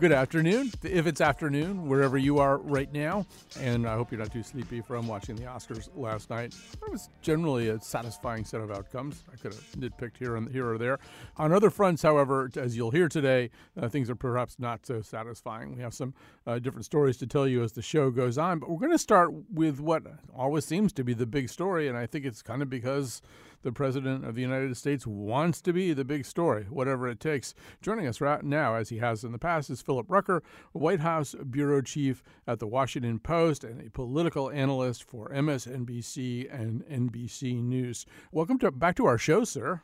Good afternoon, if it's afternoon, wherever you are right now. And I hope you're not too sleepy from watching the Oscars last night. It was generally a satisfying set of outcomes. I could have nitpicked here and here or there. On other fronts, however, as you'll hear today, uh, things are perhaps not so satisfying. We have some uh, different stories to tell you as the show goes on, but we're going to start with what always seems to be the big story, and I think it's kind of because the President of the United States wants to be the big story, whatever it takes. Joining us right now, as he has in the past, is Philip Rucker, White House bureau chief at the Washington Post and a political analyst for MSNBC and NBC News. Welcome to, back to our show, sir.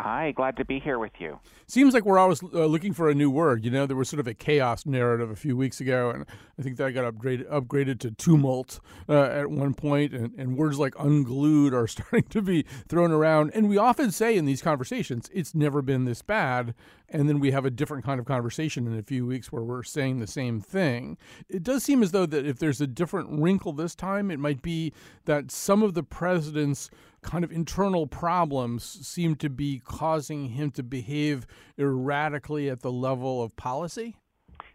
Hi, glad to be here with you. Seems like we're always uh, looking for a new word. You know, there was sort of a chaos narrative a few weeks ago, and I think that got upgraded upgraded to tumult uh, at one point, and, and words like unglued are starting to be thrown around. And we often say in these conversations, it's never been this bad. And then we have a different kind of conversation in a few weeks where we're saying the same thing. It does seem as though that if there's a different wrinkle this time, it might be that some of the president's kind of internal problems seem to be causing him to behave erratically at the level of policy?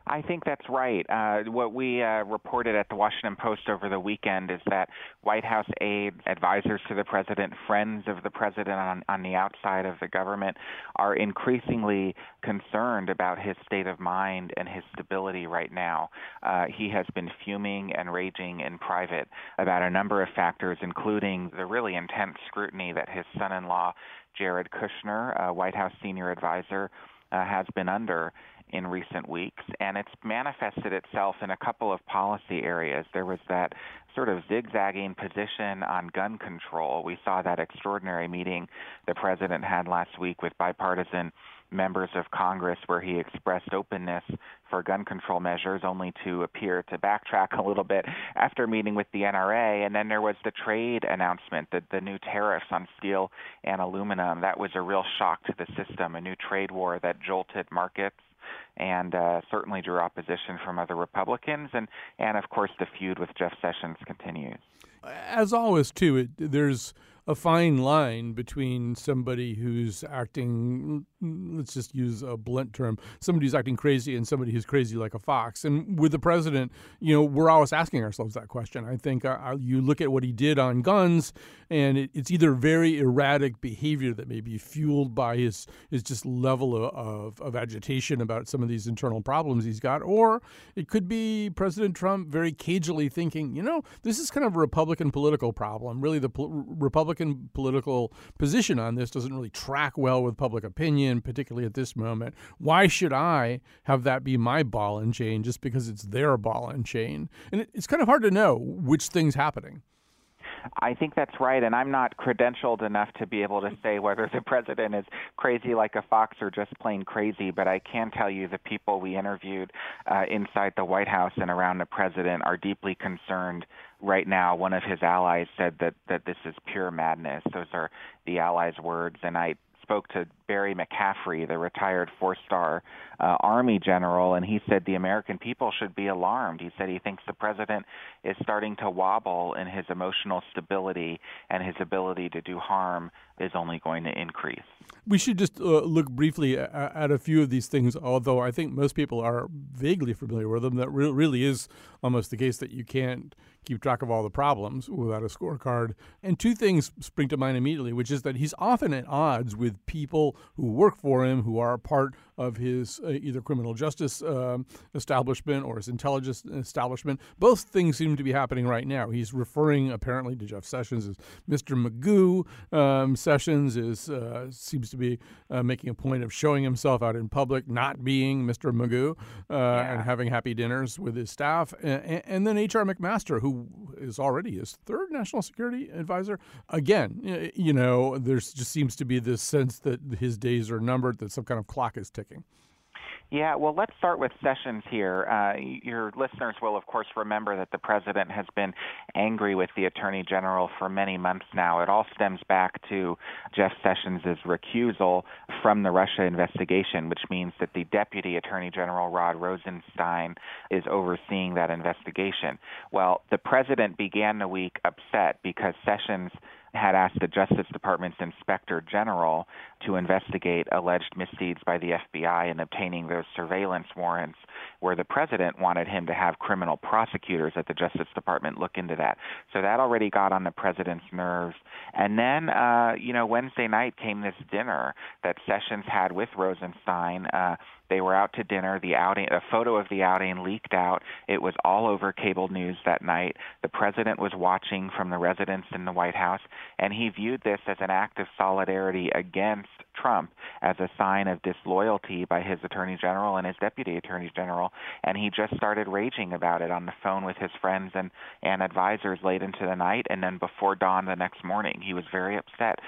I think that's right. Uh, what we uh, reported at the Washington Post over the weekend is that White House aides, advisors to the president, friends of the president on, on the outside of the government are increasingly concerned about his state of mind and his stability right now. Uh, he has been fuming and raging in private about a number of factors, including the really intense scrutiny that his son in law, Jared Kushner, a White House senior advisor, uh, has been under in recent weeks, and it's manifested itself in a couple of policy areas. There was that sort of zigzagging position on gun control. We saw that extraordinary meeting the president had last week with bipartisan members of Congress where he expressed openness for gun control measures only to appear to backtrack a little bit after meeting with the NRA and then there was the trade announcement that the new tariffs on steel and aluminum that was a real shock to the system a new trade war that jolted markets and uh, certainly drew opposition from other Republicans, and and of course the feud with Jeff Sessions continues. As always, too, it, there's a fine line between somebody who's acting, let's just use a blunt term, somebody who's acting crazy and somebody who's crazy like a fox. And with the president, you know, we're always asking ourselves that question. I think uh, you look at what he did on guns, and it, it's either very erratic behavior that may be fueled by his his just level of, of, of agitation about some of these internal problems he's got, or it could be President Trump very cagily thinking, you know, this is kind of a Republican political problem. Really, the Republican political position on this doesn't really track well with public opinion, particularly at this moment. Why should I have that be my ball and chain just because it's their ball and chain? And it's kind of hard to know which thing's happening. I think that's right, and I'm not credentialed enough to be able to say whether the president is crazy like a fox or just plain crazy. But I can tell you the people we interviewed uh, inside the White House and around the president are deeply concerned right now. One of his allies said that that this is pure madness. Those are the allies' words, and I spoke to Barry McCaffrey, the retired four star uh, Army general, and he said the American people should be alarmed. He said he thinks the president is starting to wobble in his emotional stability, and his ability to do harm is only going to increase. We should just uh, look briefly at a few of these things, although I think most people are vaguely familiar with them. That re- really is almost the case that you can't keep track of all the problems without a scorecard. And two things spring to mind immediately, which is that he's often at odds with people who work for him, who are part of his uh, either criminal justice uh, establishment or his intelligence establishment. Both things seem to be happening right now. He's referring apparently to Jeff Sessions as Mr. Magoo, um, Sessions is uh, seems to be uh, making a point of showing himself out in public, not being Mr. Magoo, uh, yeah. and having happy dinners with his staff. And, and then H.R. McMaster, who is already his third national security advisor. Again, you know, there just seems to be this sense that his days are numbered, that some kind of clock is ticking. Yeah, well, let's start with Sessions here. Uh, your listeners will, of course, remember that the president has been angry with the attorney general for many months now. It all stems back to Jeff Sessions' recusal from the Russia investigation, which means that the deputy attorney general, Rod Rosenstein, is overseeing that investigation. Well, the president began the week upset because Sessions had asked the Justice Department's Inspector General to investigate alleged misdeeds by the FBI in obtaining those surveillance warrants, where the president wanted him to have criminal prosecutors at the Justice Department look into that. So that already got on the president's nerves. And then, uh, you know, Wednesday night came this dinner that Sessions had with Rosenstein. Uh, they were out to dinner. The outing, a photo of the outing leaked out. It was all over cable news that night. The president was watching from the residence in the White House, and he viewed this as an act of solidarity against Trump as a sign of disloyalty by his attorney general and his deputy attorney general. And he just started raging about it on the phone with his friends and, and advisors late into the night. And then before dawn the next morning, he was very upset.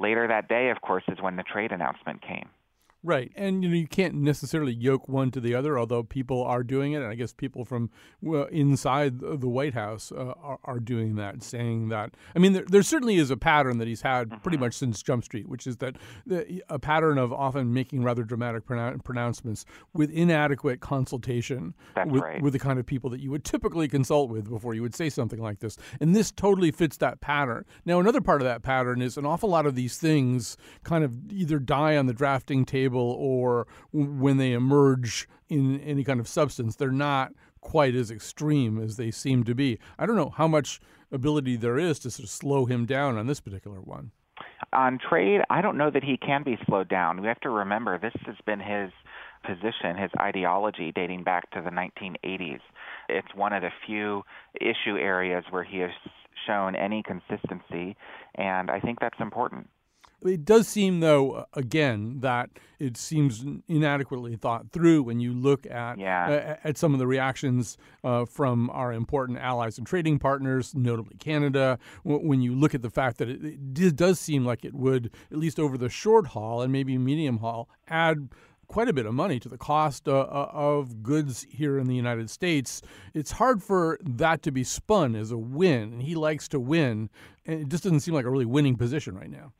Later that day, of course, is when the trade announcement came. Right, and you know you can't necessarily yoke one to the other, although people are doing it, and I guess people from well, inside the White House uh, are, are, doing that, saying that. I mean, there, there, certainly is a pattern that he's had pretty mm-hmm. much since Jump Street, which is that the, a pattern of often making rather dramatic pronou- pronouncements with inadequate consultation with, right. with the kind of people that you would typically consult with before you would say something like this, and this totally fits that pattern. Now, another part of that pattern is an awful lot of these things kind of either die on the drafting table or when they emerge in any kind of substance, they're not quite as extreme as they seem to be. I don't know how much ability there is to sort of slow him down on this particular one. On trade, I don't know that he can be slowed down. We have to remember this has been his position, his ideology dating back to the 1980s. It's one of the few issue areas where he has shown any consistency, and I think that's important. It does seem, though, again, that it seems inadequately thought through when you look at yeah. uh, at some of the reactions uh, from our important allies and trading partners, notably Canada. When you look at the fact that it, it does seem like it would, at least over the short haul and maybe medium haul, add quite a bit of money to the cost uh, uh, of goods here in the United States. It's hard for that to be spun as a win. He likes to win, and it just doesn't seem like a really winning position right now.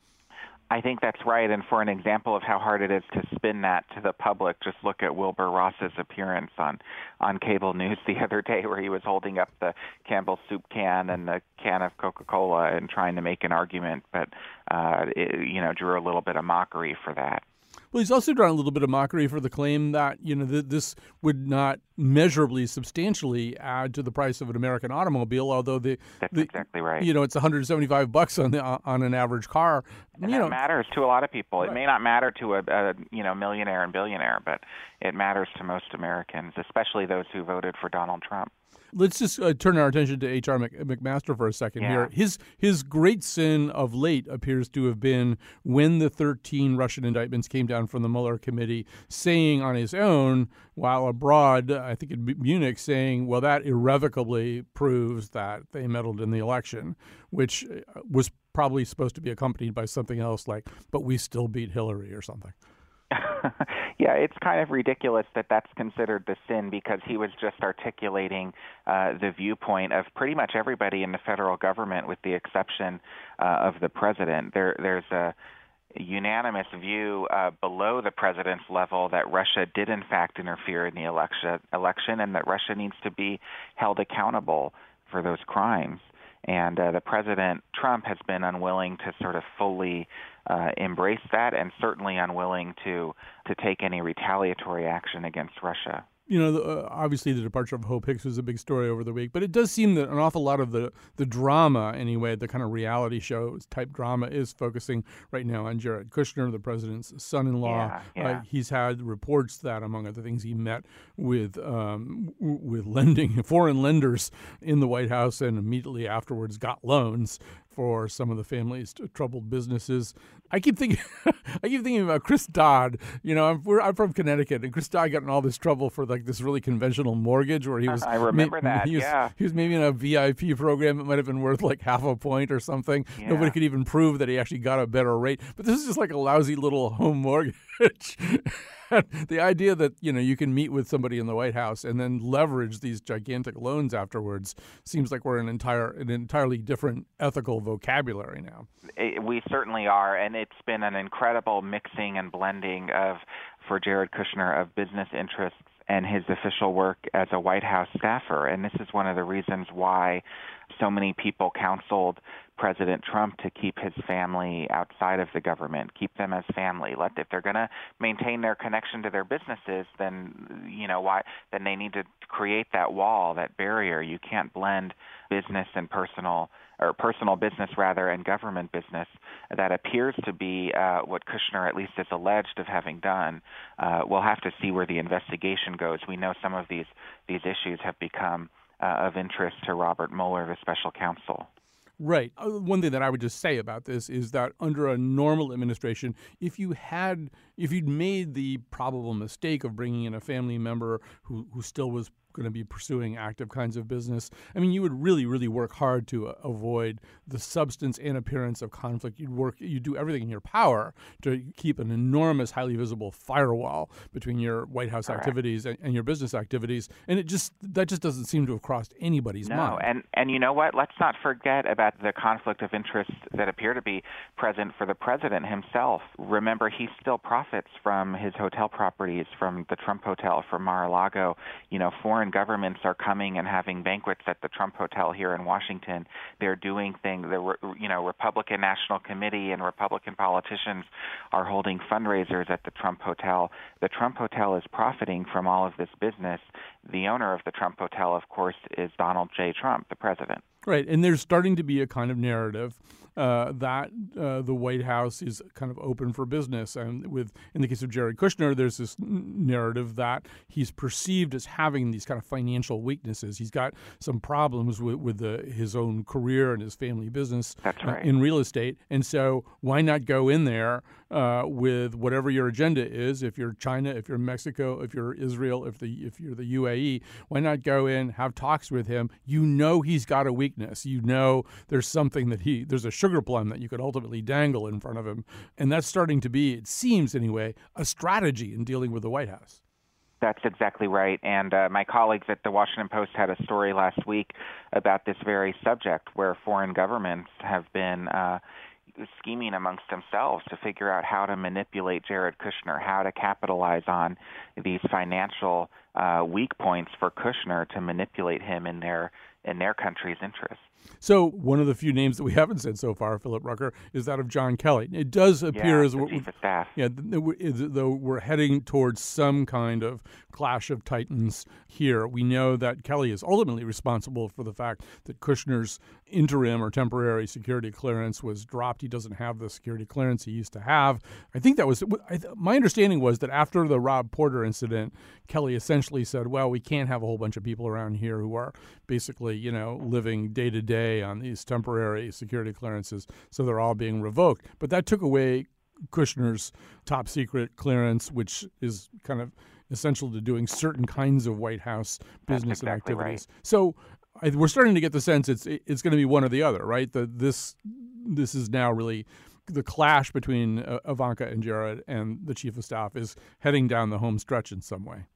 I think that's right. And for an example of how hard it is to spin that to the public, just look at Wilbur Ross's appearance on on cable news the other day, where he was holding up the Campbell soup can and the can of Coca-Cola and trying to make an argument, but uh, it, you know, drew a little bit of mockery for that. Well, he's also drawn a little bit of mockery for the claim that you know that this would not measurably, substantially add to the price of an American automobile. Although the that's the, exactly right. You know, it's 175 bucks on the on an average car. And you that know, matters to a lot of people. Right. It may not matter to a, a you know millionaire and billionaire, but it matters to most Americans, especially those who voted for Donald Trump. Let's just uh, turn our attention to H.R. McMaster for a second yeah. here. His his great sin of late appears to have been when the 13 Russian indictments came down from the Mueller committee, saying on his own while abroad, I think in Munich, saying, "Well, that irrevocably proves that they meddled in the election," which uh, was probably supposed to be accompanied by something else like, "But we still beat Hillary" or something. yeah, it's kind of ridiculous that that's considered the sin because he was just articulating uh, the viewpoint of pretty much everybody in the federal government, with the exception uh, of the president. There, there's a unanimous view uh, below the president's level that Russia did in fact interfere in the election, election, and that Russia needs to be held accountable for those crimes. And uh, the president Trump has been unwilling to sort of fully uh, embrace that, and certainly unwilling to to take any retaliatory action against Russia you know, uh, obviously the departure of Hope Hicks was a big story over the week, but it does seem that an awful lot of the, the drama, anyway, the kind of reality show type drama, is focusing right now on Jared Kushner, the president's son in law. Yeah, yeah. uh, he's had reports that, among other things, he met with, um, with lending, foreign lenders in the White House and immediately afterwards got loans for some of the family's troubled businesses. I keep thinking, I keep thinking about Chris Dodd. You know, I'm, I'm, from Connecticut, and Chris Dodd got in all this trouble for like this really conventional mortgage where he uh, was. I remember that. He was, yeah, he was maybe in a VIP program that might have been worth like half a point or something. Yeah. Nobody could even prove that he actually got a better rate. But this is just like a lousy little home mortgage. the idea that you know you can meet with somebody in the White House and then leverage these gigantic loans afterwards seems like we're an entire an entirely different ethical vocabulary now. It, we certainly are, and it's been an incredible mixing and blending of for Jared Kushner of business interests and his official work as a White House staffer. And this is one of the reasons why so many people counseled President Trump to keep his family outside of the government, keep them as family. Let if they're going to maintain their connection to their businesses, then you know why then they need to create that wall, that barrier. You can't blend business and personal or personal business rather and government business that appears to be uh, what Kushner at least is alleged of having done. Uh, we'll have to see where the investigation goes. We know some of these these issues have become uh, of interest to Robert Mueller, the special counsel. Right. Uh, one thing that I would just say about this is that under a normal administration, if you had, if you'd made the probable mistake of bringing in a family member who, who still was going to be pursuing active kinds of business. I mean, you would really, really work hard to uh, avoid the substance and appearance of conflict. You'd work, you do everything in your power to keep an enormous, highly visible firewall between your White House activities and, and, your business activities. And it just that just doesn't seem to have crossed anybody's no, mind. and and you know what? Let's not forget about the conflict of interest that appear to be present for the president himself. Remember, he still profits from his hotel properties, from the Trump Hotel, from Mar-a-Lago. You know, foreign foreign governments are coming and having banquets at the Trump Hotel here in Washington. They're doing things. The you know Republican National Committee and Republican politicians are holding fundraisers at the Trump Hotel. The Trump Hotel is profiting from all of this business. The owner of the Trump Hotel, of course, is Donald J. Trump, the president. Right, and there's starting to be a kind of narrative uh, that uh, the White House is kind of open for business. And with in the case of Jared Kushner, there's this narrative that he's perceived as having these kind of financial weaknesses. He's got some problems with, with the, his own career and his family business uh, right. in real estate. And so, why not go in there uh, with whatever your agenda is? If you're China, if you're Mexico, if you're Israel, if the if you're the UAE, why not go in, have talks with him? You know he's got a weakness. You know there's something that he there's a sugar plum that you could ultimately dangle in front of him. And that's starting to be, it seems anyway, a strategy in dealing with the White House. That's exactly right. And uh, my colleagues at the Washington Post had a story last week about this very subject where foreign governments have been. Uh, scheming amongst themselves to figure out how to manipulate Jared Kushner, how to capitalize on these financial uh, weak points for Kushner to manipulate him in their in their country's interests. So one of the few names that we haven't said so far, Philip Rucker, is that of John Kelly. It does appear yeah, as the chief of staff. Yeah, though we're heading towards some kind of clash of titans here. We know that Kelly is ultimately responsible for the fact that Kushner's interim or temporary security clearance was dropped. He doesn't have the security clearance he used to have. I think that was my understanding was that after the Rob Porter incident, Kelly essentially said, "Well, we can't have a whole bunch of people around here who are basically, you know, living day to day on these temporary security clearances, so they're all being revoked." But that took away Kushner's top secret clearance, which is kind of essential to doing certain kinds of White House business exactly and activities. Right. So I, we're starting to get the sense it's it's going to be one or the other, right? That this this is now really the clash between uh, Ivanka and Jared and the chief of staff is heading down the home stretch in some way.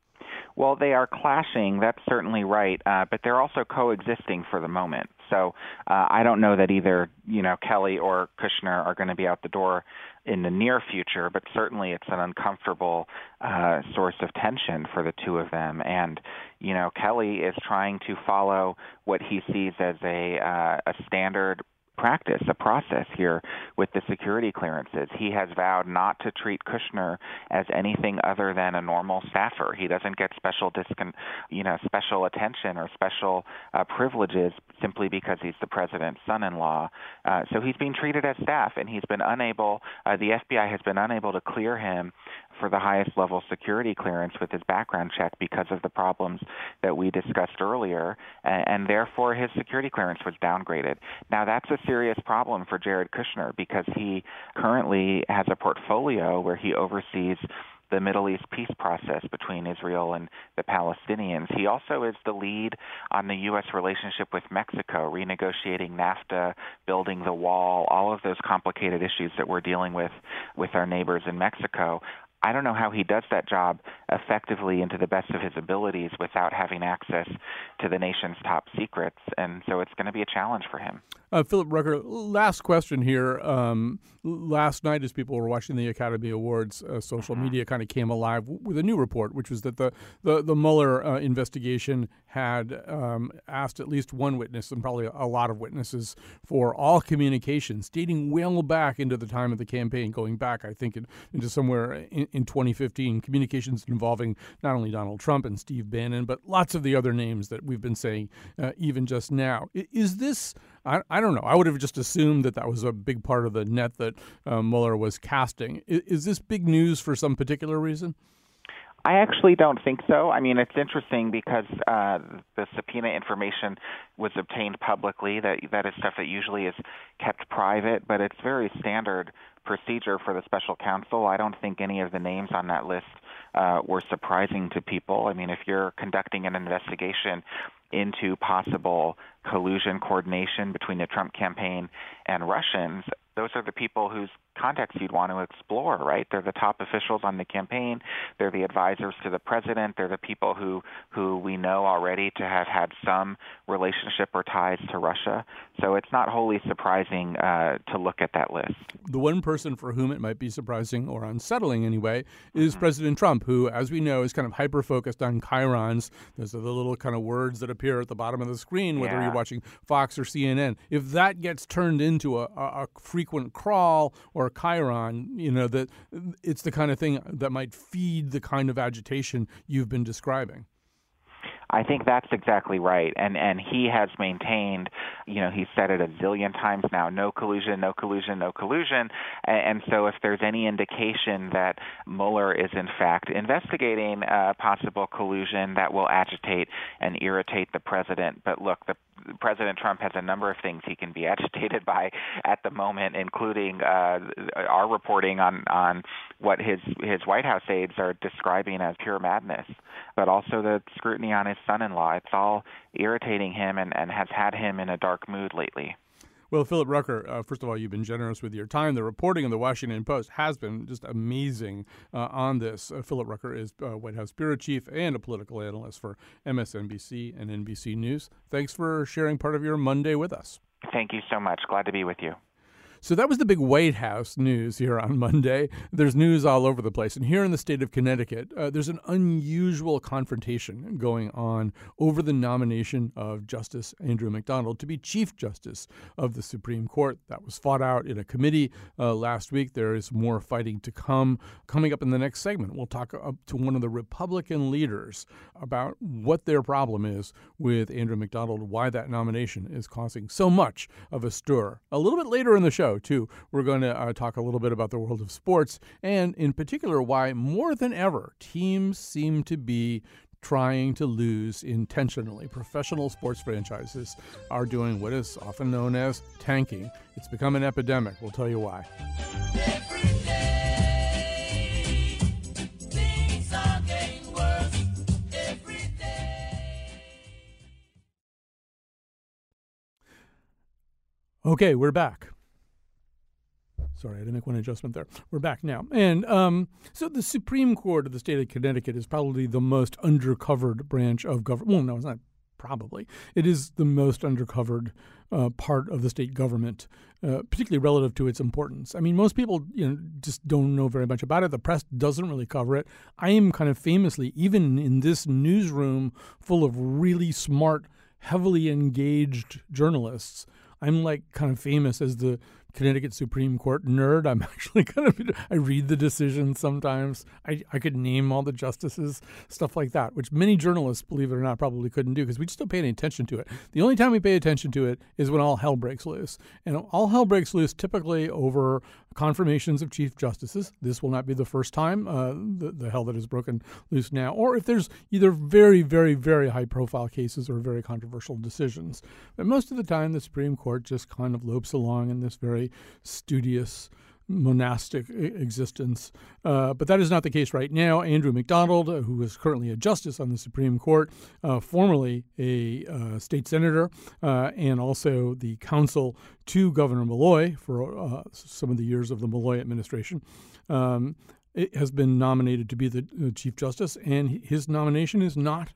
Well, they are clashing. That's certainly right, uh, but they're also coexisting for the moment. So uh, I don't know that either, you know, Kelly or Kushner are going to be out the door in the near future, but certainly it's an uncomfortable uh, source of tension for the two of them. And you know, Kelly is trying to follow what he sees as a uh, a standard practice, a process here with the security clearances. He has vowed not to treat Kushner as anything other than a normal staffer. He doesn't get special discon- you know, special attention or special uh, privileges simply because he's the president's son-in-law. Uh, so he's being treated as staff, and he's been unable. Uh, the FBI has been unable to clear him for the highest level security clearance with his background check because of the problems that we discussed earlier, and, and therefore his security clearance was downgraded. Now, that's a serious problem for Jared Kushner because he currently has a portfolio where he oversees the Middle East peace process between Israel and the Palestinians. He also is the lead on the U.S. relationship with Mexico, renegotiating NAFTA, building the wall, all of those complicated issues that we're dealing with with our neighbors in Mexico. I don't know how he does that job effectively and to the best of his abilities without having access to the nation's top secrets. And so it's going to be a challenge for him. Uh, Philip Rucker, last question here. Um, last night, as people were watching the Academy Awards, uh, social mm-hmm. media kind of came alive with a new report, which was that the the, the Mueller uh, investigation had um, asked at least one witness and probably a lot of witnesses for all communications dating well back into the time of the campaign, going back, I think, in, into somewhere in, in 2015, communications involving not only Donald Trump and Steve Bannon, but lots of the other names that we've been saying uh, even just now. Is this I, I don't know. I would have just assumed that that was a big part of the net that uh, Mueller was casting. Is, is this big news for some particular reason? I actually don't think so. I mean, it's interesting because uh, the subpoena information was obtained publicly. That that is stuff that usually is kept private, but it's very standard procedure for the special counsel. I don't think any of the names on that list uh, were surprising to people. I mean, if you're conducting an investigation into possible collusion coordination between the Trump campaign and Russians, those are the people whose contacts you'd want to explore, right? They're the top officials on the campaign. They're the advisors to the president. They're the people who who we know already to have had some relationship or ties to Russia. So it's not wholly surprising uh, to look at that list. The one person for whom it might be surprising or unsettling anyway is mm-hmm. President Trump, who, as we know, is kind of hyper focused on chyrons. Those are the little kind of words that appear at the bottom of the screen, whether yeah. you're watching Fox or CNN. If that gets turned into a, a, a frequent crawl or chyron, you know, that it's the kind of thing that might feed the kind of agitation you've been describing. I think that's exactly right. And and he has maintained, you know, he's said it a zillion times now, no collusion, no collusion, no collusion. And, and so if there's any indication that Mueller is in fact investigating uh, possible collusion, that will agitate and irritate the president. But look, the President Trump has a number of things he can be agitated by at the moment, including uh, our reporting on on what his his White House aides are describing as pure madness, but also the scrutiny on his son-in-law. It's all irritating him and, and has had him in a dark mood lately. Well, Philip Rucker, uh, first of all, you've been generous with your time. The reporting in the Washington Post has been just amazing uh, on this. Uh, Philip Rucker is uh, White House bureau chief and a political analyst for MSNBC and NBC News. Thanks for sharing part of your Monday with us. Thank you so much. Glad to be with you. So that was the big White House news here on Monday. There's news all over the place. And here in the state of Connecticut, uh, there's an unusual confrontation going on over the nomination of Justice Andrew McDonald to be Chief Justice of the Supreme Court. That was fought out in a committee uh, last week. There is more fighting to come. Coming up in the next segment, we'll talk up to one of the Republican leaders about what their problem is with Andrew McDonald, why that nomination is causing so much of a stir. A little bit later in the show, too. We're going to uh, talk a little bit about the world of sports and, in particular, why more than ever teams seem to be trying to lose intentionally. Professional sports franchises are doing what is often known as tanking. It's become an epidemic. We'll tell you why. Okay, we're back. Sorry, I to make one adjustment there. We're back now. And um, so the Supreme Court of the state of Connecticut is probably the most undercovered branch of government. Well, no, it's not probably. It is the most undercovered uh, part of the state government, uh, particularly relative to its importance. I mean, most people you know just don't know very much about it. The press doesn't really cover it. I am kind of famously, even in this newsroom full of really smart, heavily engaged journalists, I'm like kind of famous as the Connecticut Supreme Court nerd. I'm actually kind of I read the decisions sometimes. I, I could name all the justices, stuff like that, which many journalists, believe it or not, probably couldn't do because we just don't pay any attention to it. The only time we pay attention to it is when all hell breaks loose, and all hell breaks loose typically over confirmations of chief justices. This will not be the first time uh, the, the hell that has broken loose now, or if there's either very, very, very high profile cases or very controversial decisions. But most of the time, the Supreme Court just kind of lopes along in this very studious monastic existence. Uh, but that is not the case right now. Andrew McDonald, uh, who is currently a justice on the Supreme Court, uh, formerly a uh, state senator, uh, and also the counsel to Governor Malloy for uh, some of the years of the Malloy administration. Um, has been nominated to be the Chief Justice, and his nomination is not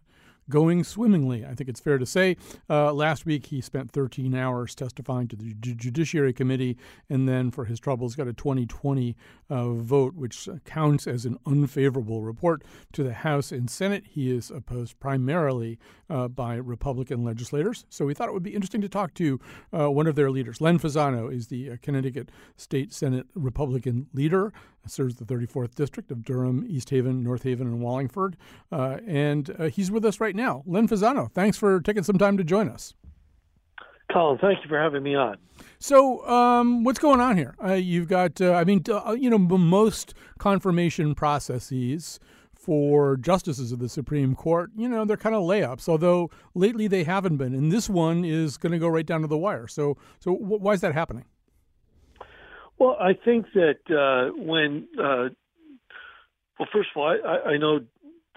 going swimmingly. I think it's fair to say. Uh, last week, he spent 13 hours testifying to the Judiciary Committee, and then for his troubles, got a 2020 uh, vote, which counts as an unfavorable report to the House and Senate. He is opposed primarily uh, by Republican legislators. So we thought it would be interesting to talk to uh, one of their leaders. Len Fasano is the uh, Connecticut State Senate Republican leader serves the 34th district of Durham, East Haven, North Haven, and Wallingford. Uh, and uh, he's with us right now. Len Fasano, thanks for taking some time to join us. Colin, thank you for having me on. So, um, what's going on here? Uh, you've got, uh, I mean, uh, you know, most confirmation processes for justices of the Supreme Court, you know, they're kind of layups. Although lately they haven't been, and this one is going to go right down to the wire. So, so why is that happening? Well, I think that uh, when, uh, well, first of all, I, I know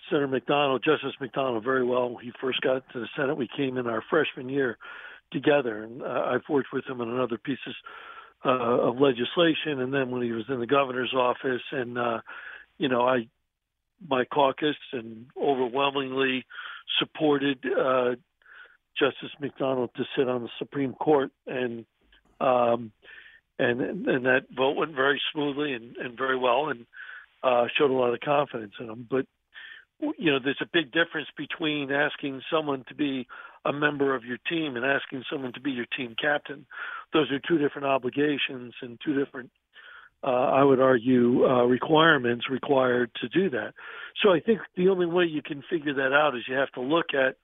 Senator McDonald, Justice McDonald, very well. When he first got to the Senate, we came in our freshman year together, and uh, I've worked with him on other pieces uh, of legislation. And then when he was in the governor's office, and uh, you know, I my caucus and overwhelmingly supported uh, Justice McDonald to sit on the Supreme Court, and um, and and that vote went very smoothly and, and very well, and uh, showed a lot of confidence in him. But you know, there's a big difference between asking someone to be a member of your team and asking someone to be your team captain. Those are two different obligations and two different, uh, I would argue, uh, requirements required to do that. So I think the only way you can figure that out is you have to look at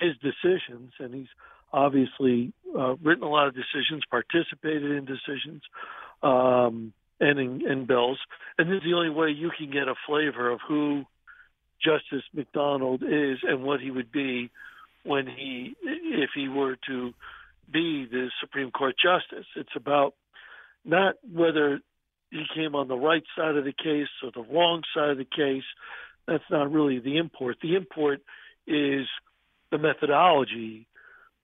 his decisions, and he's obviously uh, written a lot of decisions, participated in decisions, um, and in, in bills. And this is the only way you can get a flavor of who Justice McDonald is and what he would be when he, if he were to be the Supreme Court justice. It's about not whether he came on the right side of the case or the wrong side of the case. That's not really the import. The import is the methodology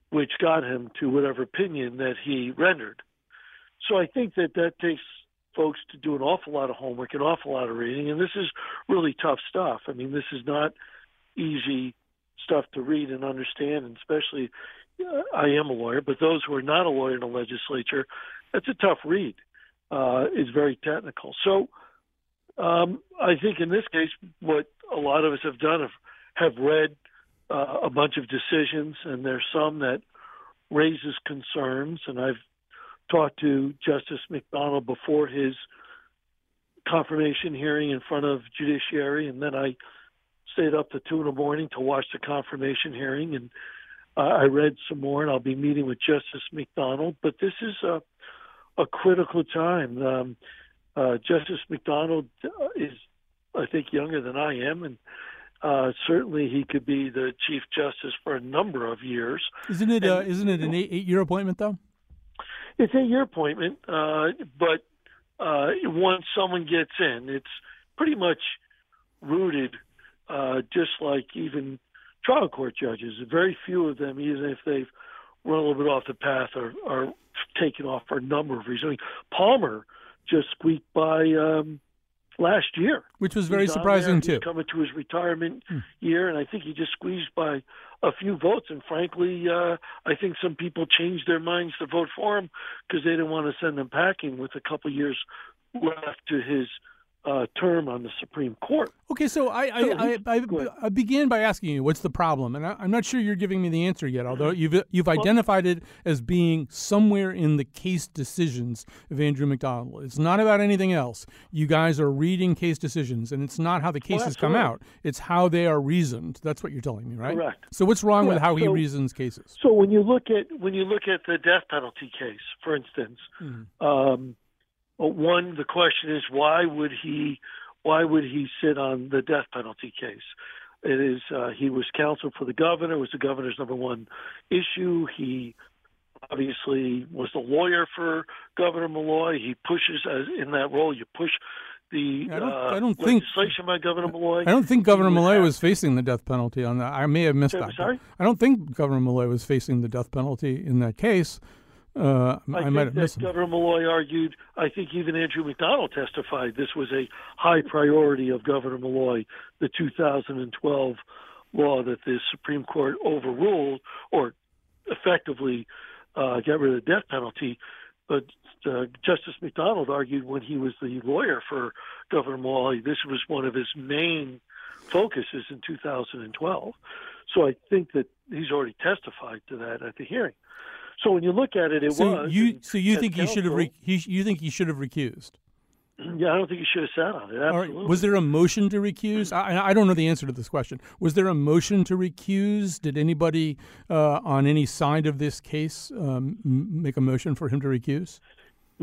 which got him to whatever opinion that he rendered. So I think that that takes folks to do an awful lot of homework, an awful lot of reading, and this is really tough stuff. I mean, this is not easy stuff to read and understand, and especially uh, I am a lawyer, but those who are not a lawyer in the legislature, that's a tough read. Uh, it's very technical. So um, I think in this case, what a lot of us have done have, have read uh, a bunch of decisions, and there's some that raises concerns. And I've talked to Justice McDonald before his confirmation hearing in front of judiciary, and then I stayed up to two in the morning to watch the confirmation hearing, and uh, I read some more, and I'll be meeting with Justice McDonald. But this is a a critical time. Um, uh, Justice McDonald is, I think, younger than I am, and uh, certainly, he could be the chief justice for a number of years. Isn't it? Uh, isn't it an eight, eight year appointment though? It's a year appointment, uh, but uh, once someone gets in, it's pretty much rooted, uh, just like even trial court judges. Very few of them, even if they've run a little bit off the path, are, are taken off for a number of reasons. I mean, Palmer just squeaked by um, last year, which was very surprising too. coming to his retirement hmm. year, and I think he just squeezed by a few votes. And frankly, uh, I think some people changed their minds to vote for him because they didn't want to send him packing with a couple years left to his uh, term on the Supreme Court. Okay, so I I, I, I. I began by asking you what's the problem, and I, I'm not sure you're giving me the answer yet. Although you've you've identified it as being somewhere in the case decisions of Andrew McDonald. It's not about anything else. You guys are reading case decisions, and it's not how the cases come absolutely. out. It's how they are reasoned. That's what you're telling me, right? Correct. So what's wrong with how he reasons cases? So when you look at when you look at the death penalty case, for instance, um, well, one the question is why would he why would he sit on the death penalty case? It is uh, he was counsel for the governor. It was the governor's number one issue. He obviously was the lawyer for Governor Malloy. He pushes as in that role. You push the I don't- uh, I don't think- legislation by Governor Malloy. I don't think Governor Malloy was facing the death penalty on that. I may have missed Say- that. sorry? I don't think Governor Malloy was facing the death penalty in that case. Uh, I, I, might think have missed. Governor Malloy argued. I think even Andrew McDonald testified this was a high priority of Governor Malloy, the 2012 law that the Supreme Court overruled or effectively uh, got rid of the death penalty. But uh, Justice McDonald argued when he was the lawyer for Governor Malloy, this was one of his main focuses in 2012. So I think that he's already testified to that at the hearing. So when you look at it, it so was. you so you think he should have re- he, you think he should have recused? Yeah, I don't think he should have sat on it. Right. Absolutely. Was there a motion to recuse? I, I don't know the answer to this question. Was there a motion to recuse? Did anybody uh, on any side of this case um, m- make a motion for him to recuse?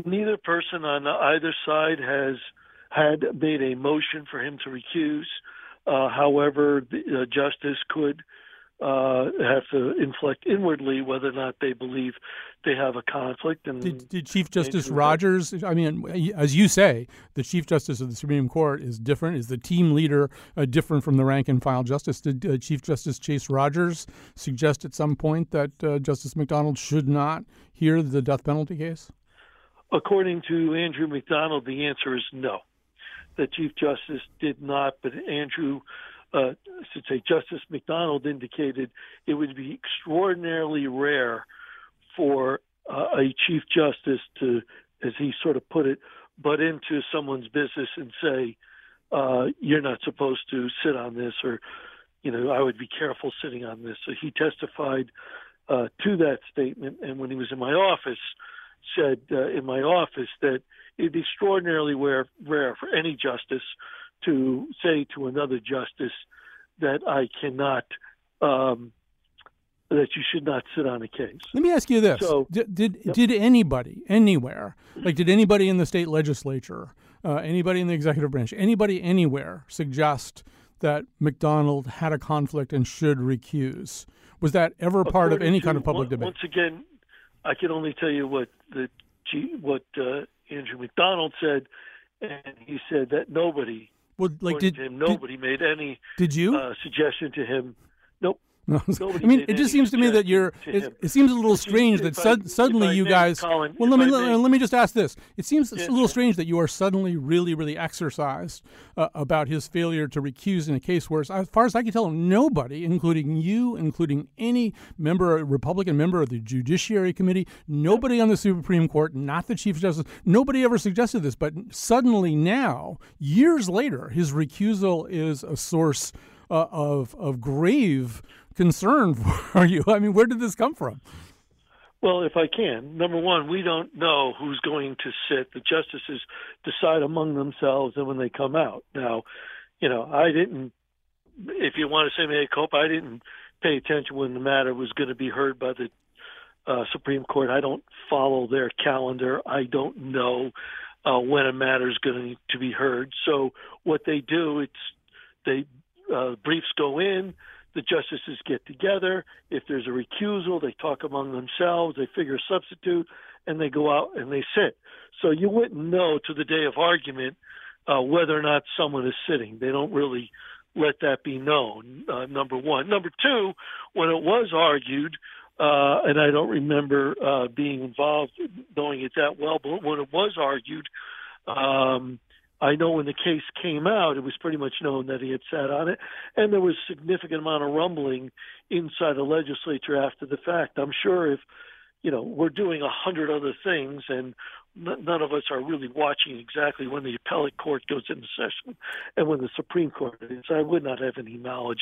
Neither person on either side has had made a motion for him to recuse. Uh, however, the uh, justice could uh, have to inflect inwardly whether or not they believe they have a conflict. And Did, did Chief Justice Rogers? I mean, as you say, the Chief Justice of the Supreme Court is different. Is the team leader uh, different from the rank and file justice? Did uh, Chief Justice Chase Rogers suggest at some point that uh, Justice McDonald should not hear the death penalty case? according to Andrew McDonald, the answer is no. The Chief Justice did not, but Andrew, uh, I should say, Justice McDonald indicated it would be extraordinarily rare for uh, a Chief Justice to, as he sort of put it, butt into someone's business and say, uh, "You're not supposed to sit on this," or, you know, I would be careful sitting on this. So he testified uh, to that statement, and when he was in my office, said uh, in my office that it'd be extraordinarily rare, rare for any justice to say to another justice that I cannot, um, that you should not sit on a case. Let me ask you this: So- Did did, did anybody anywhere, like did anybody in the state legislature, uh, anybody in the executive branch, anybody anywhere suggest that McDonald had a conflict and should recuse? Was that ever part of any to- kind of public debate? Once again, I can only tell you what the what uh, Andrew McDonald said, and he said that nobody, Well, like according did him, did, nobody made any did you? uh, suggestion to him. Nope. No, I mean, it just seems to me that you're. It, it seems a little strange that I- suddenly you guys. Colin, well, let me let, let me just ask this. It seems Yeah, a little sure. strange that you are suddenly really, really exercised uh, about his failure to recuse in a case where, as far as I can tell, nobody, including you, including any member, Republican member of the Judiciary Committee, nobody on the Supreme Court, not the Chief Justice, nobody ever suggested this. But suddenly now, years later, his recusal is a source uh, of of grave concern for you. I mean, where did this come from? Well, if I can, number one, we don't know who's going to sit. The justices decide among themselves, and when they come out. Now, you know, I didn't. If you want to say mea culpa, I didn't pay attention when the matter was going to be heard by the uh, Supreme Court. I don't follow their calendar. I don't know uh, when a matter is going to be heard. So what they do, it's they uh, briefs go in the justices get together. If there's a recusal, they talk among themselves. They figure a substitute, and they go out and they sit. So you wouldn't know to the day of argument uh, whether or not someone is sitting. They don't really let that be known. Uh, number one. Number two, when it was argued, uh, and I don't remember uh, being involved, knowing it that well, but when it was argued, um, I know when the case came out, it was pretty much known that he had sat on it, and there was significant amount of rumbling inside the legislature after the fact. I'm sure if you know we're doing a hundred other things and none of us are really watching exactly when the appellate court goes into session and when the Supreme Court is. I would not have any knowledge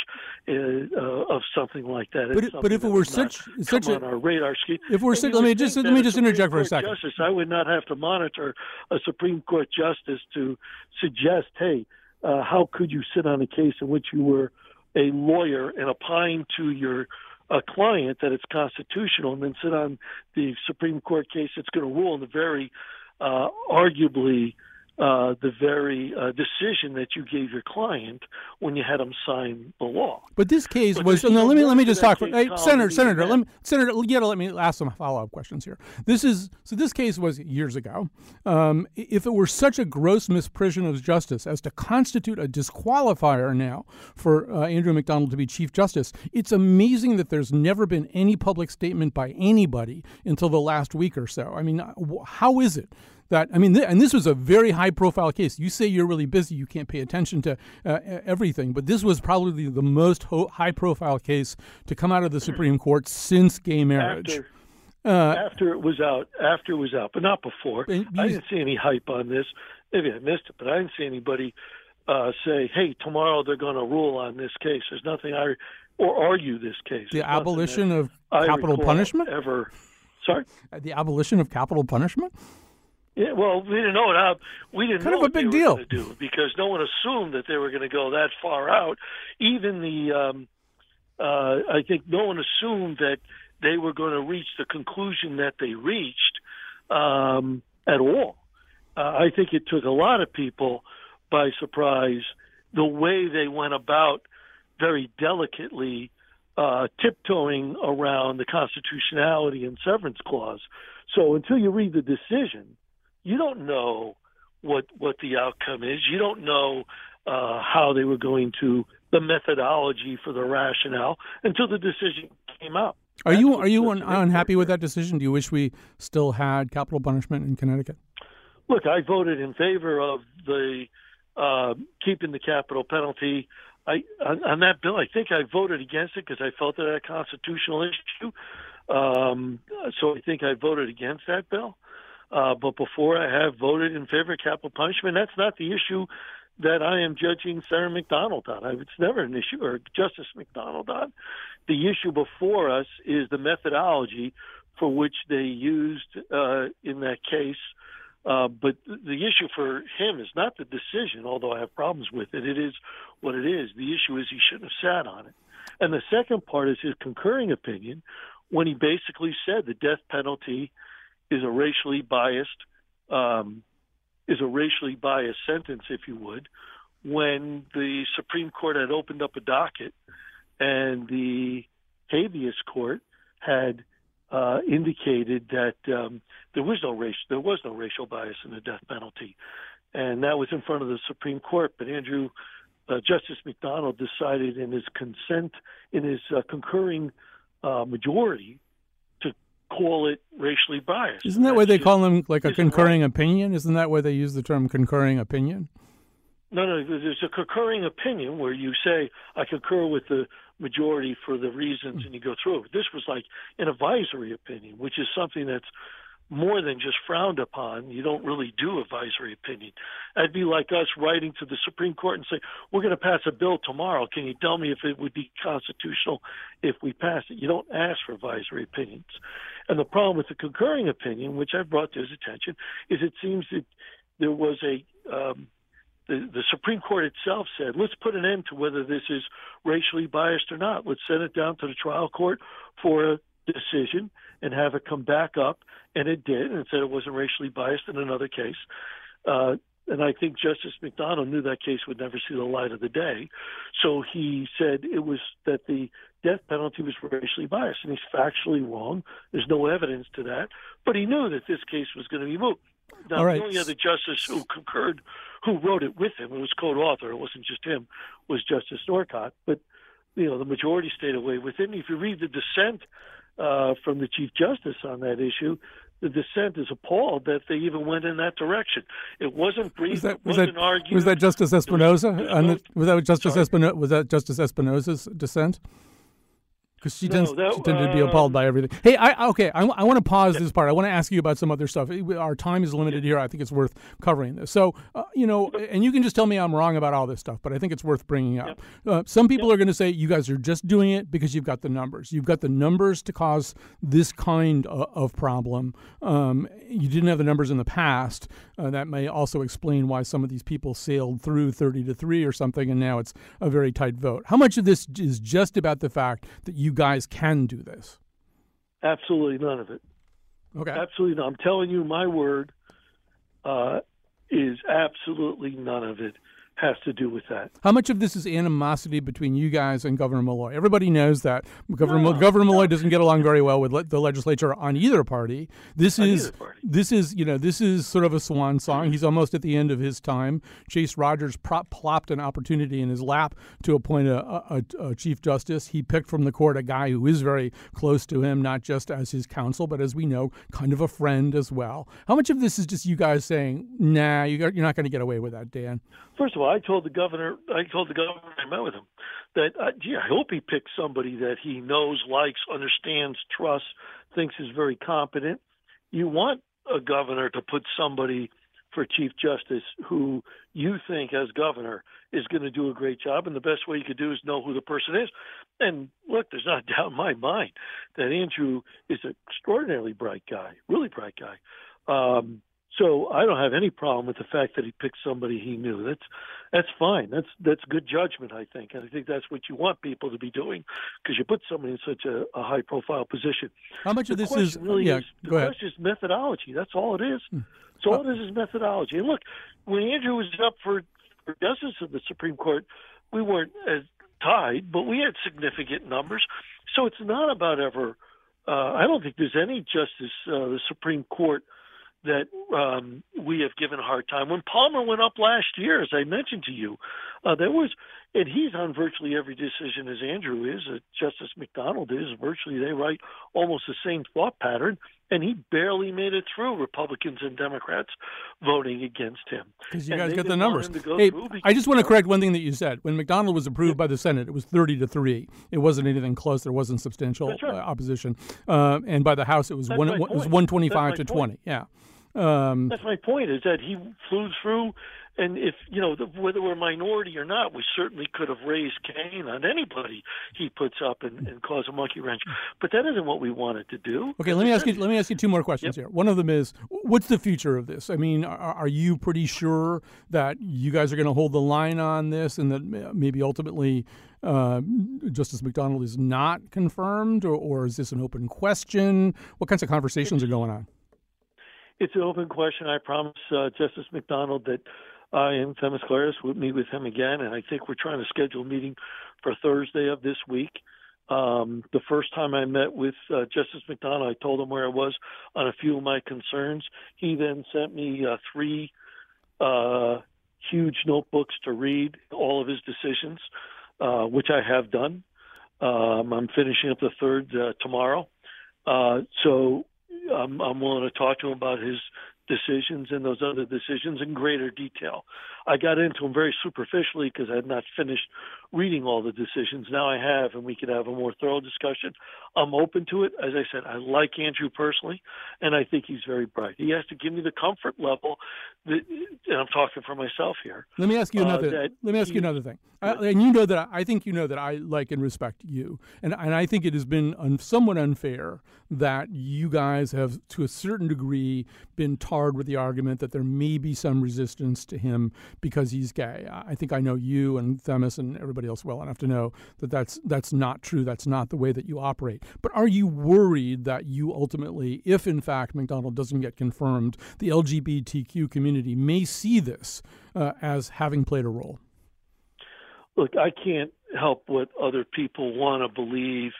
uh, uh, of something like that. But, but if it were such such a, on our radar screen, if we're such, let me just let me just interject for a second. Justice, I would not have to monitor a Supreme Court justice to suggest, hey, uh, how could you sit on a case in which you were a lawyer and opine to your a client that it's constitutional and then sit on the Supreme Court case that's going to rule in the very uh, arguably uh, the very uh, decision that you gave your client when you had him sign the law. But this case but was. No, let me let me just talk. For, hey, Senator, Senator, let me, Senator, you got to let me ask some follow up questions here. This is so. This case was years ago. Um, if it were such a gross misprision of justice as to constitute a disqualifier now for uh, Andrew McDonald to be Chief Justice, it's amazing that there's never been any public statement by anybody until the last week or so. I mean, how is it that I mean, th- and this was a very high profile case. You say you're really busy, you can't pay attention to uh, everything, but this was probably the most ho- high profile case to come out of the Supreme Court since gay marriage. After, uh, after it was out, after it was out, but not before. I didn't see any hype on this. Maybe I missed it, but I didn't see anybody uh, say, "Hey, tomorrow they're going to rule on this case." There's nothing I or argue this case. The abolition of capital punishment ever. Sorry, the abolition of capital punishment. Yeah, well, we didn't know it. We didn't kind know of a big deal to do because no one assumed that they were going to go that far out. Even the, um, uh, I think, no one assumed that they were going to reach the conclusion that they reached um, at all. Uh, I think it took a lot of people by surprise the way they went about very delicately uh, tiptoeing around the constitutionality and severance clause. So until you read the decision, you don't know what what the outcome is. You don't know uh, how they were going to the methodology for the rationale until the decision came out. Are That's you are you un- unhappy with that decision? Do you wish we still had capital punishment in Connecticut? Look, I voted in favor of the uh, keeping the capital penalty. I on, on, that bill, I think I voted against it because I felt that a constitutional issue. Um, so I think I voted against that bill. Uh, but before I have voted in favor of capital punishment, that's not the issue that I am judging Senator McDonald on. It's never an issue, or Justice McDonald on. The issue before us is the methodology for which they used uh, in that case. Uh, but the issue for him is not the decision, although I have problems with it. It is what it is. The issue is he shouldn't have sat on it. And the second part is his concurring opinion when he basically said the death penalty is a racially biased um, is a racially biased sentence, if you would, when the Supreme Court had opened up a docket and the habeas court had uh, indicated that um, there was no race, there was no racial bias in the death penalty, and that was in front of the Supreme Court. But Andrew uh, Justice McDonald decided in his consent, in his uh, concurring uh, majority, call it racially biased. Isn't that why they call them like a concurring right. opinion? Isn't that why they use the term concurring opinion? No, no. There's a concurring opinion where you say I concur with the majority for the reasons, mm. and you go through. This was like an advisory opinion, which is something that's more than just frowned upon. You don't really do advisory opinion. That'd be like us writing to the Supreme Court and say, "We're going to pass a bill tomorrow. Can you tell me if it would be constitutional if we pass it?" You don't ask for advisory opinions. And the problem with the concurring opinion, which I've brought to his attention, is it seems that there was a um, the, the Supreme Court itself said, let's put an end to whether this is racially biased or not. Let's send it down to the trial court for a decision and have it come back up. And it did, and it said it wasn't racially biased in another case. Uh, and I think Justice McDonald knew that case would never see the light of the day. So he said it was that the death penalty was racially biased, and he's factually wrong. There's no evidence to that, but he knew that this case was going to be moved. Now, right. the only other justice who concurred, who wrote it with him, it was co-author. It wasn't just him, was Justice Norcott. But you know, the majority stayed away with it. If you read the dissent uh, from the Chief Justice on that issue, the dissent is appalled that they even went in that direction. It wasn't brief. Was that, was that, argued. Was that Justice Espinosa? Was, was, that Justice Espinosa? Was that Justice Espinosa's dissent? Because she, No, tends, that- she tended to be appalled um, by everything. Hey, I okay. I, I want to pause this part. I want to ask you about some other stuff. Our time is limited here. I think it's worth covering this. So, uh, you know, and you can just tell me I'm wrong about all this stuff, but I think it's worth bringing up. Uh, some people are going to say you guys are just doing it because you've got the numbers. You've got the numbers to cause this kind of, of problem. Um, you didn't have the numbers in the past. Uh, that may also explain why some of these people sailed through 30 to 3 or something, and now it's a very tight vote. How much of this is just about the fact that you guys can do this? Absolutely none of it. Okay. Absolutely not. I'm telling you, my word uh, is absolutely none of it has to do with that. How much of this is animosity between you guys and Governor Malloy? Everybody knows that Governor, No, Governor Malloy doesn't get along very well with le- the legislature on either party. This On is party. this is you know this is sort of a swan song. He's almost at the end of his time. Chase Rogers prop, plopped an opportunity in his lap to appoint a, a, a chief justice. He picked from the court a guy who is very close to him, not just as his counsel, but as we know, kind of a friend as well. How much of this is just you guys saying, "Nah, you got, you're not going to get away with that, Dan"? First of all, I told the governor, I told the governor I met with him that, uh, gee, I hope he picks somebody that he knows, likes, understands, trusts, thinks is very competent. You want a governor to put somebody for chief justice who you think, as governor, is going to do a great job, and the best way you could do is know who the person is. And look, there's not doubt in my mind that Andrew is an extraordinarily bright guy, really bright guy. Um, so I don't have any problem with the fact that he picked somebody he knew. That's that's fine. That's that's good judgment, I think, and I think that's what you want people to be doing because you put somebody in such a, a high profile position. How much The of this is really yeah? is the go ahead. Hmm. question is methodology. That's all it is. So all this is methodology. And look, when Andrew was up for, for justice of the Supreme Court, we weren't as tied, but we had significant numbers. So it's not about ever. Uh, I don't think there's any justice uh, the Supreme Court that um, we have given a hard time. When Palmer went up last year, as I mentioned to you, uh, there was, and he's on virtually every decision as Andrew is, uh, Justice McDonald is. Virtually, they write almost the same thought pattern, and he barely made it through. Republicans and Democrats voting against him Because you And guys get the numbers. him to go Hey, I just want to correct one thing that you said. When McDonald was approved by the Senate, it was 30 to 3. It wasn't anything close. There wasn't substantial right. uh, opposition. Uh, and by the House, it was, That's one, it was 125 That's to point. 20. Yeah. Um, That's my point. Is that he flew through, and if you know the, whether we're a minority or not, we certainly could have raised Cain on anybody he puts up and, and cause a monkey wrench. But that isn't what we wanted to do. Okay, let me ask you. Let me ask you two more questions here. One of them is, what's the future of this? I mean, are, are you pretty sure that you guys are going to hold the line on this, and that maybe ultimately uh, Justice McDonald is not confirmed, or, or is this an open question? What kinds of conversations are going on? It's an open question. I promise uh, Justice McDonald that I and Themis Klarides would meet with him again, and I think we're trying to schedule a meeting for Thursday of this week. Um, the first time I met with uh, Justice McDonald, I told him where I was on a few of my concerns. He then sent me uh, three uh, huge notebooks to read all of his decisions, uh, which I have done. Um, I'm finishing up the third uh, tomorrow. Uh, so I'm, I'm willing to talk to him about his decisions and those other decisions in greater detail. I got into them very superficially because I had not finished reading all the decisions. Now I have, and we could have a more thorough discussion. I'm open to it. As I said, I like Andrew personally, and I think he's very bright. He has to give me the comfort level, that, and I'm talking for myself here. Let me ask you uh, another. that let me ask you another thing. I, and you know that I, I think you know that I like and respect you, and and I think it has been un, somewhat unfair that you guys have, to a certain degree, been tarred with the argument that there may be some resistance to him because he's gay. I I think I know you and Themis and everybody else well enough to know that that's that's not true. That's not the way that you operate. But are you worried that you ultimately, if in fact McDonald doesn't get confirmed, the LGBTQ community may see this uh, as having played a role? look, I can't help what other people want to believe.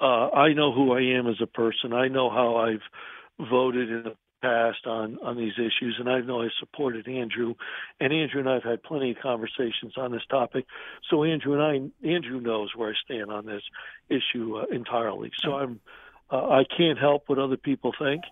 Uh, I know who I am as a person. I know how I've voted in the past on on these issues, and I know I supported Andrew. And Andrew and I have had plenty of conversations on this topic. So Andrew and I, Andrew knows where I stand on this issue uh, entirely. So I'm, uh, I can't help what other people think.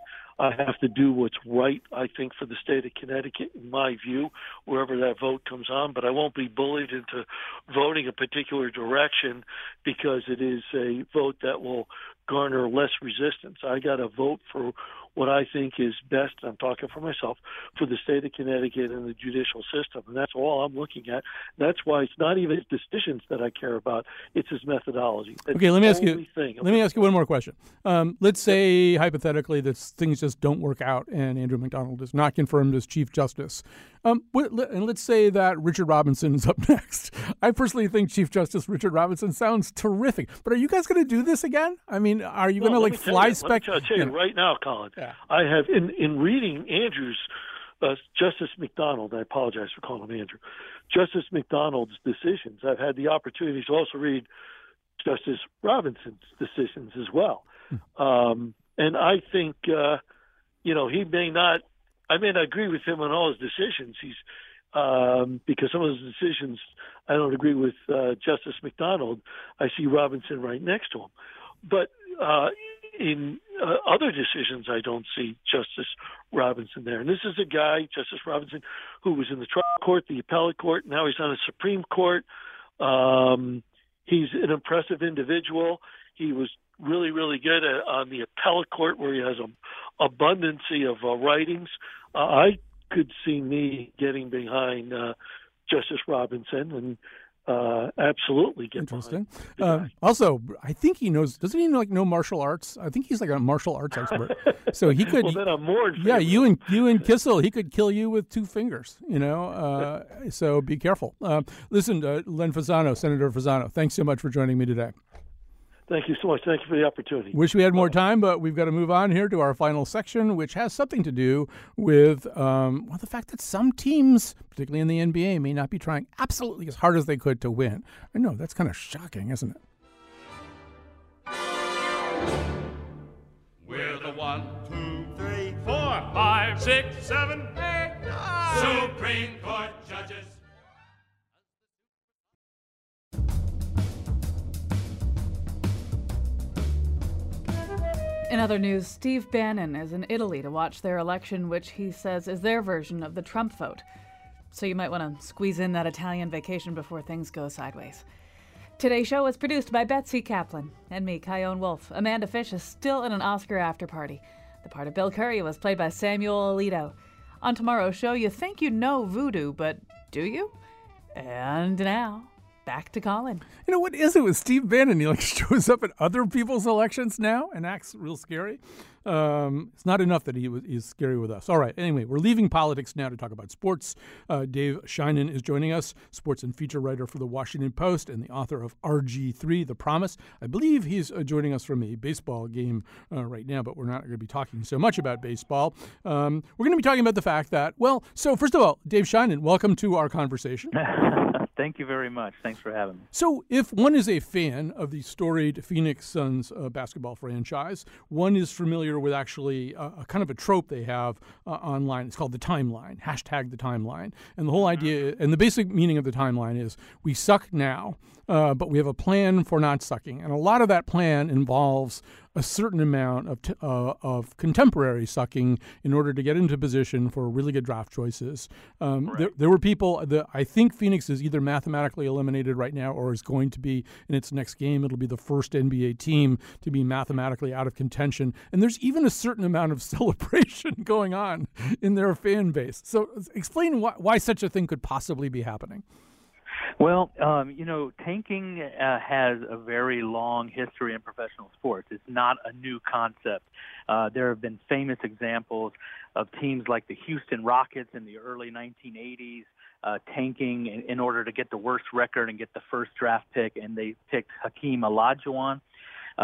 I have to do what's right, I think, for the state of Connecticut, in my view, wherever that vote comes on. But I won't be bullied into voting a particular direction because it is a vote that will garner less resistance. I got to vote for what I think is best. I'm talking for myself for the state of Connecticut and the judicial system, and that's all I'm looking at. That's why it's not even his decisions that I care about; it's his methodology. That's okay, let me ask you. Let me ask you one more question. Um, let's say hypothetically that things just don't work out, and Andrew McDonald is not confirmed as Chief Justice. Um, and let's say that Richard Robinson is up next. I personally think Chief Justice Richard Robinson sounds terrific. But are you guys going to do this again? I mean, are you well, going to like fly spec? Me tell you yeah. right now, Colin. Yeah. I have in in reading Andrew's uh, Justice McDonald. I apologize for calling him Andrew. Justice McDonald's decisions. I've had the opportunity to also read Justice Robinson's decisions as well. Hmm. Um, and I think, uh, you know, he may not I may not agree with him on all his decisions. He's um, because some of his decisions I don't agree with uh, Justice McDonald. I see Robinson right next to him, but uh, in uh, other decisions I don't see Justice Robinson there. And this is a guy, Justice Robinson, who was in the trial court, the appellate court. Now he's on the Supreme Court. Um, he's an impressive individual. He was really, really good at, on the appellate court, where he has an abundancy of uh, writings. Uh, I could see me getting behind uh, Justice Robinson and uh, absolutely get interesting. Uh, also, I think he knows. Doesn't he know, like know martial arts? I think he's like a martial arts expert. so he could. well, then I'm more. Yeah, you and you and Kissel, he could kill you with two fingers. You know. Uh, so be careful. Uh, listen, uh, Len Fasano, Senator Fasano, thanks so much for joining me today. Thank you so much. Thank you for the opportunity. Wish we had more time, but we've got to move on here to our final section, which has something to do with um, well, the fact that some teams, particularly in the NBA, may not be trying absolutely as hard as they could to win. I know that's kind of shocking, isn't it? We're the one, two, three, four, five, six, seven, eight, nine. Supreme Court In other news, Steve Bannon is in Italy to watch their election, which he says is their version of the Trump vote. So you might want to squeeze in that Italian vacation before things go sideways. Today's show was produced by Betsy Kaplan and me, Chion Wolf. Amanda Fish is still in an Oscar after party. The part of Bill Curry was played by Samuel Alito. On tomorrow's show, you think you know voodoo, but do you? And now, back to Colin. You know what is it with Steve Bannon? He like shows up at other people's elections now and acts real scary. Um, it's not enough that he was he's scary with us. All right. Anyway, we're leaving politics now to talk about sports. Uh, Dave Sheinin is joining us, sports and feature writer for the Washington Post and the author of RG3: The Promise. I believe he's uh, joining us from a baseball game uh, right now, but we're not going to be talking so much about baseball. Um, we're going to be talking about the fact that, well, so first of all, Dave Sheinin, welcome to our conversation. Thank you very much. Thanks for having me. So, if one is a fan of the storied Phoenix Suns uh, basketball franchise, one is familiar with actually a, a kind of a trope they have uh, online. It's called the timeline, hashtag the timeline. And the whole mm-hmm. idea, and the basic meaning of the timeline is we suck now, uh, but we have a plan for not sucking. And a lot of that plan involves a certain amount of, t- uh, of contemporary sucking in order to get into position for really good draft choices. Um, there, there, were people that I think Phoenix is either mathematically eliminated right now or is going to be in its next game. It'll be the first NBA team to be mathematically out of contention. And there's even a certain amount of celebration going on in their fan base. So explain why, why such a thing could possibly be happening. Well, um, you know, tanking uh, has a very long history in professional sports. It's not a new concept. Uh, there have been famous examples of teams like the Houston Rockets in the early 1980s uh, tanking in, in order to get the worst record and get the first draft pick, and they picked Hakeem Olajuwon. Uh,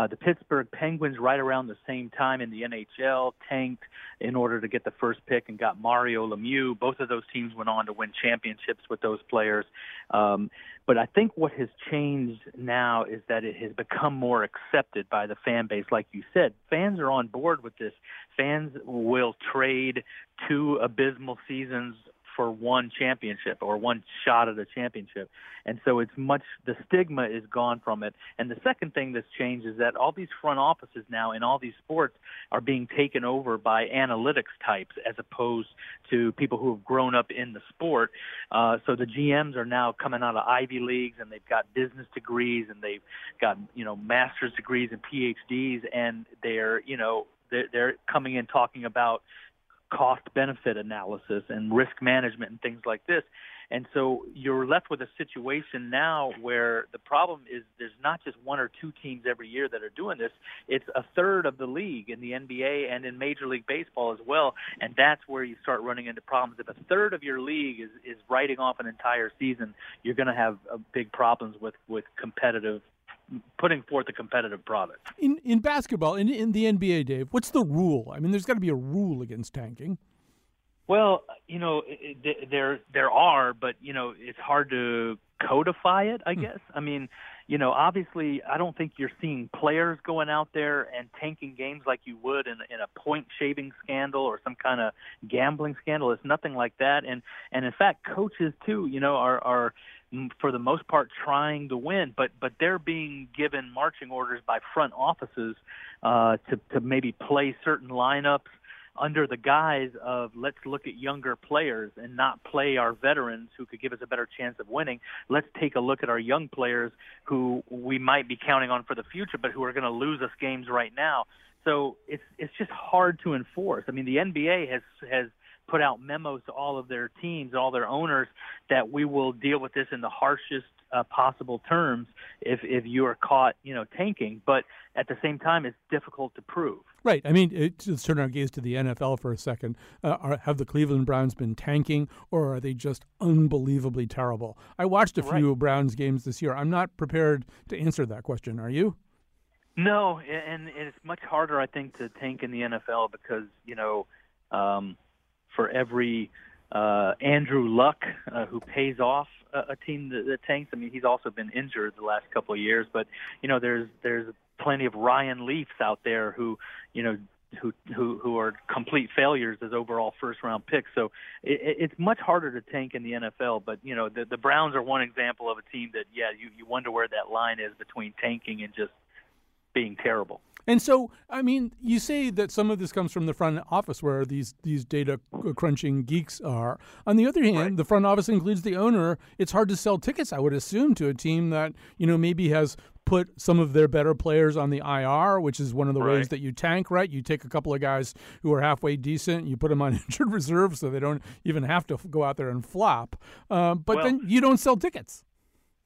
the Pittsburgh Penguins, right around the same time in the NHL, tanked in order to get the first pick and got Mario Lemieux. Both of those teams went on to win championships with those players. Um, but I think what has changed now is that it has become more accepted by the fan base. Like you said, fans are on board with this. Fans will trade two abysmal seasons for one championship or one shot at a championship. And so it's much the stigma is gone from it. And the second thing that's changed is that all these front offices now in all these sports are being taken over by analytics types as opposed to people who have grown up in the sport. Uh, so the GMs are now coming out of Ivy leagues and they've got business degrees and they've got you know master's degrees and PhDs and they're you know they're, they're coming in talking about cost benefit analysis and risk management and things like this. And so you're left with a situation now where the problem is there's not just one or two teams every year that are doing this. It's a third of the league in the NBA and in Major League Baseball as well. And that's where you start running into problems. If a third of your league is, is writing off an entire season, you're going to have uh, big problems with, with competitive putting forth a competitive product. In in basketball, in in the NBA, Dave, what's the rule? I mean, there's got to be a rule against tanking. Well, you know, there there are, but you know, it's hard to codify it. I hmm. guess. I mean, you know, obviously, I don't think you're seeing players going out there and tanking games like you would in, in a point shaving scandal or some kind of gambling scandal. It's nothing like that. And and in fact, coaches too, you know, are are for the most part trying to win, but but they're being given marching orders by front offices uh, to to maybe play certain lineups under the guise of let's look at younger players and not play our veterans who could give us a better chance of winning. Let's take a look at our young players who we might be counting on for the future, but who are going to lose us games right now. So it's it's just hard to enforce. I mean, the NBA has has put out memos to all of their teams, all their owners, that we will deal with this in the harshest uh, possible terms if if you are caught, you know, tanking. But at the same time, it's difficult to prove. Right. I mean, it, let's turn our gaze to the NFL for a second. Uh, are, have the Cleveland Browns been tanking, or are they just unbelievably terrible? I watched a few right. Browns games this year. I'm not prepared to answer that question. Are you? No, and it's much harder, I think, to tank in the NFL because you know, um, for every uh, Andrew Luck, uh, who pays off a, a team that, that tanks. I mean, he's also been injured the last couple of years, but you know, there's there's plenty of Ryan Leafs out there who, you know, who who who are complete failures as overall first round picks. So it, it's much harder to tank in the NFL. But you know, the the Browns are one example of a team that yeah, you you wonder where that line is between tanking and just being terrible. And so, I mean, you say that some of this comes from the front office where these these data crunching geeks are. On the other hand, right. the front office includes the owner. It's hard to sell tickets, I would assume, to a team that, you know, maybe has put some of their better players on the IR, which is one of the right. ways that you tank, right? You take a couple of guys who are halfway decent, you put them on injured reserve so they don't even have to go out there and flop. Uh, but well, then you don't sell tickets.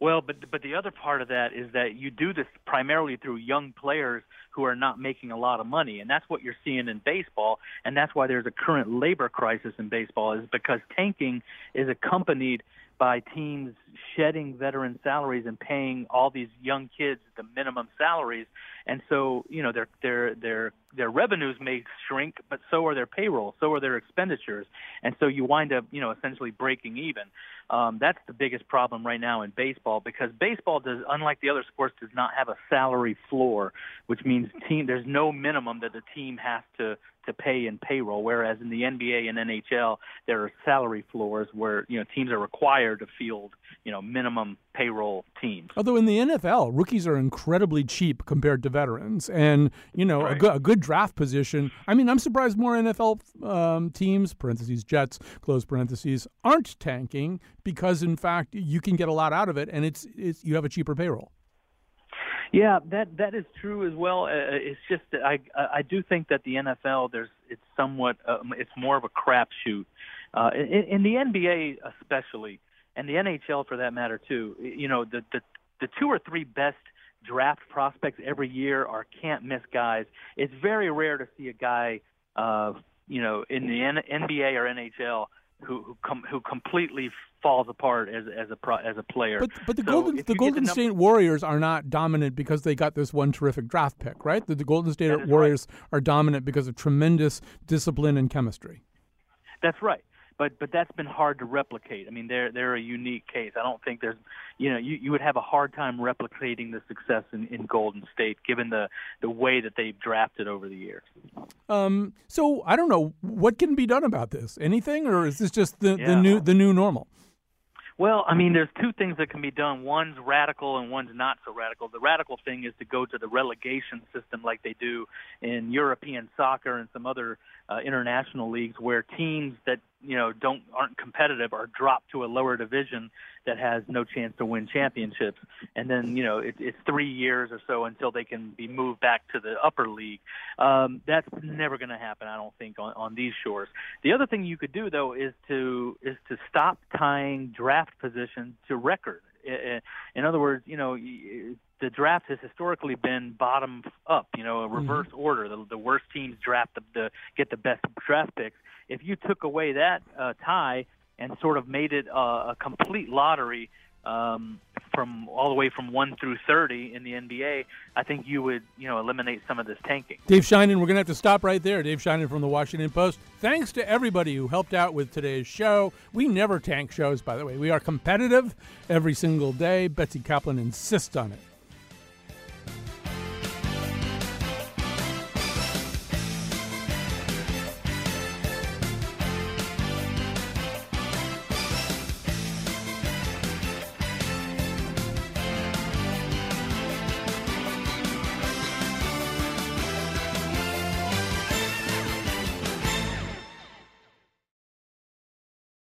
Well, but but the other part of that is that you do this primarily through young players who are not making a lot of money, and that's what you're seeing in baseball, and that's why there's a current labor crisis in baseball is because tanking is accompanied by teams shedding veteran salaries and paying all these young kids the minimum salaries. And so you know their their their their revenues may shrink but so are their payroll so are their expenditures. And so you wind up you know essentially breaking even. Um, that's the biggest problem right now in baseball because baseball does unlike the other sports does not have a salary floor which means team there's no minimum that the team has to to pay in payroll, whereas in the NBA and NHL there are salary floors where you know teams are required to field you know minimum payroll teams. Although in the NFL, rookies are incredibly cheap compared to veterans, and you know right. a, good, a, good draft position. I mean, I'm surprised more NFL um, teams (parentheses Jets close parentheses) aren't tanking because in fact you can get a lot out of it, and it's, it's you have a cheaper payroll. Yeah, that that is true as well. Uh, uh it's just I I do think that the NFL there's it's somewhat uh, it's more of a crapshoot. Uh, in, in the NBA especially, and the NHL for that matter too. You know, the the the two or three best draft prospects every year are can't miss guys. It's very rare to see a guy, uh, you know, in the N- NBA or NHL who who, com- who completely falls apart as as a pro- as a player. But but the so Golden the Golden the State Warriors are not dominant because they got this one terrific draft pick, right? The, the Golden State Warriors right. are dominant because of tremendous discipline and chemistry. That's right. But but that's been hard to replicate. I mean, they're they're a unique case. I don't think there's, you know, you, you would have a hard time replicating the success in, in Golden State given the the way that they've drafted over the years. Um, so I don't know what can be done about this. Anything, or is this just the, Yeah. the new the new normal? Well, I mean, there's two things that can be done. One's radical and one's not so radical. The radical thing is to go to the relegation system like they do in European soccer and some other uh, international leagues where teams that, you know, don't aren't competitive are dropped to a lower division that has no chance to win championships. And then, you know, it, it's three years or so until they can be moved back to the upper league. Um, that's never going to happen, I don't think, on, on these shores. The other thing you could do though is to is to stop tying draft position to record. In other words, you know, y- the draft has historically been bottom up. You know, a reverse order. The, the worst teams draft the, the get the best draft picks. If you took away that uh, tie and sort of made it uh, a complete lottery um, from all the way from one through thirty in the NBA, I think you would you know eliminate some of this tanking. Dave Sheinin, we're going to have to stop right there. Dave Sheinin from the Washington Post. Thanks to everybody who helped out with today's show. We never tank shows, by the way. We are competitive every single day. Betsy Kaplan insists on it.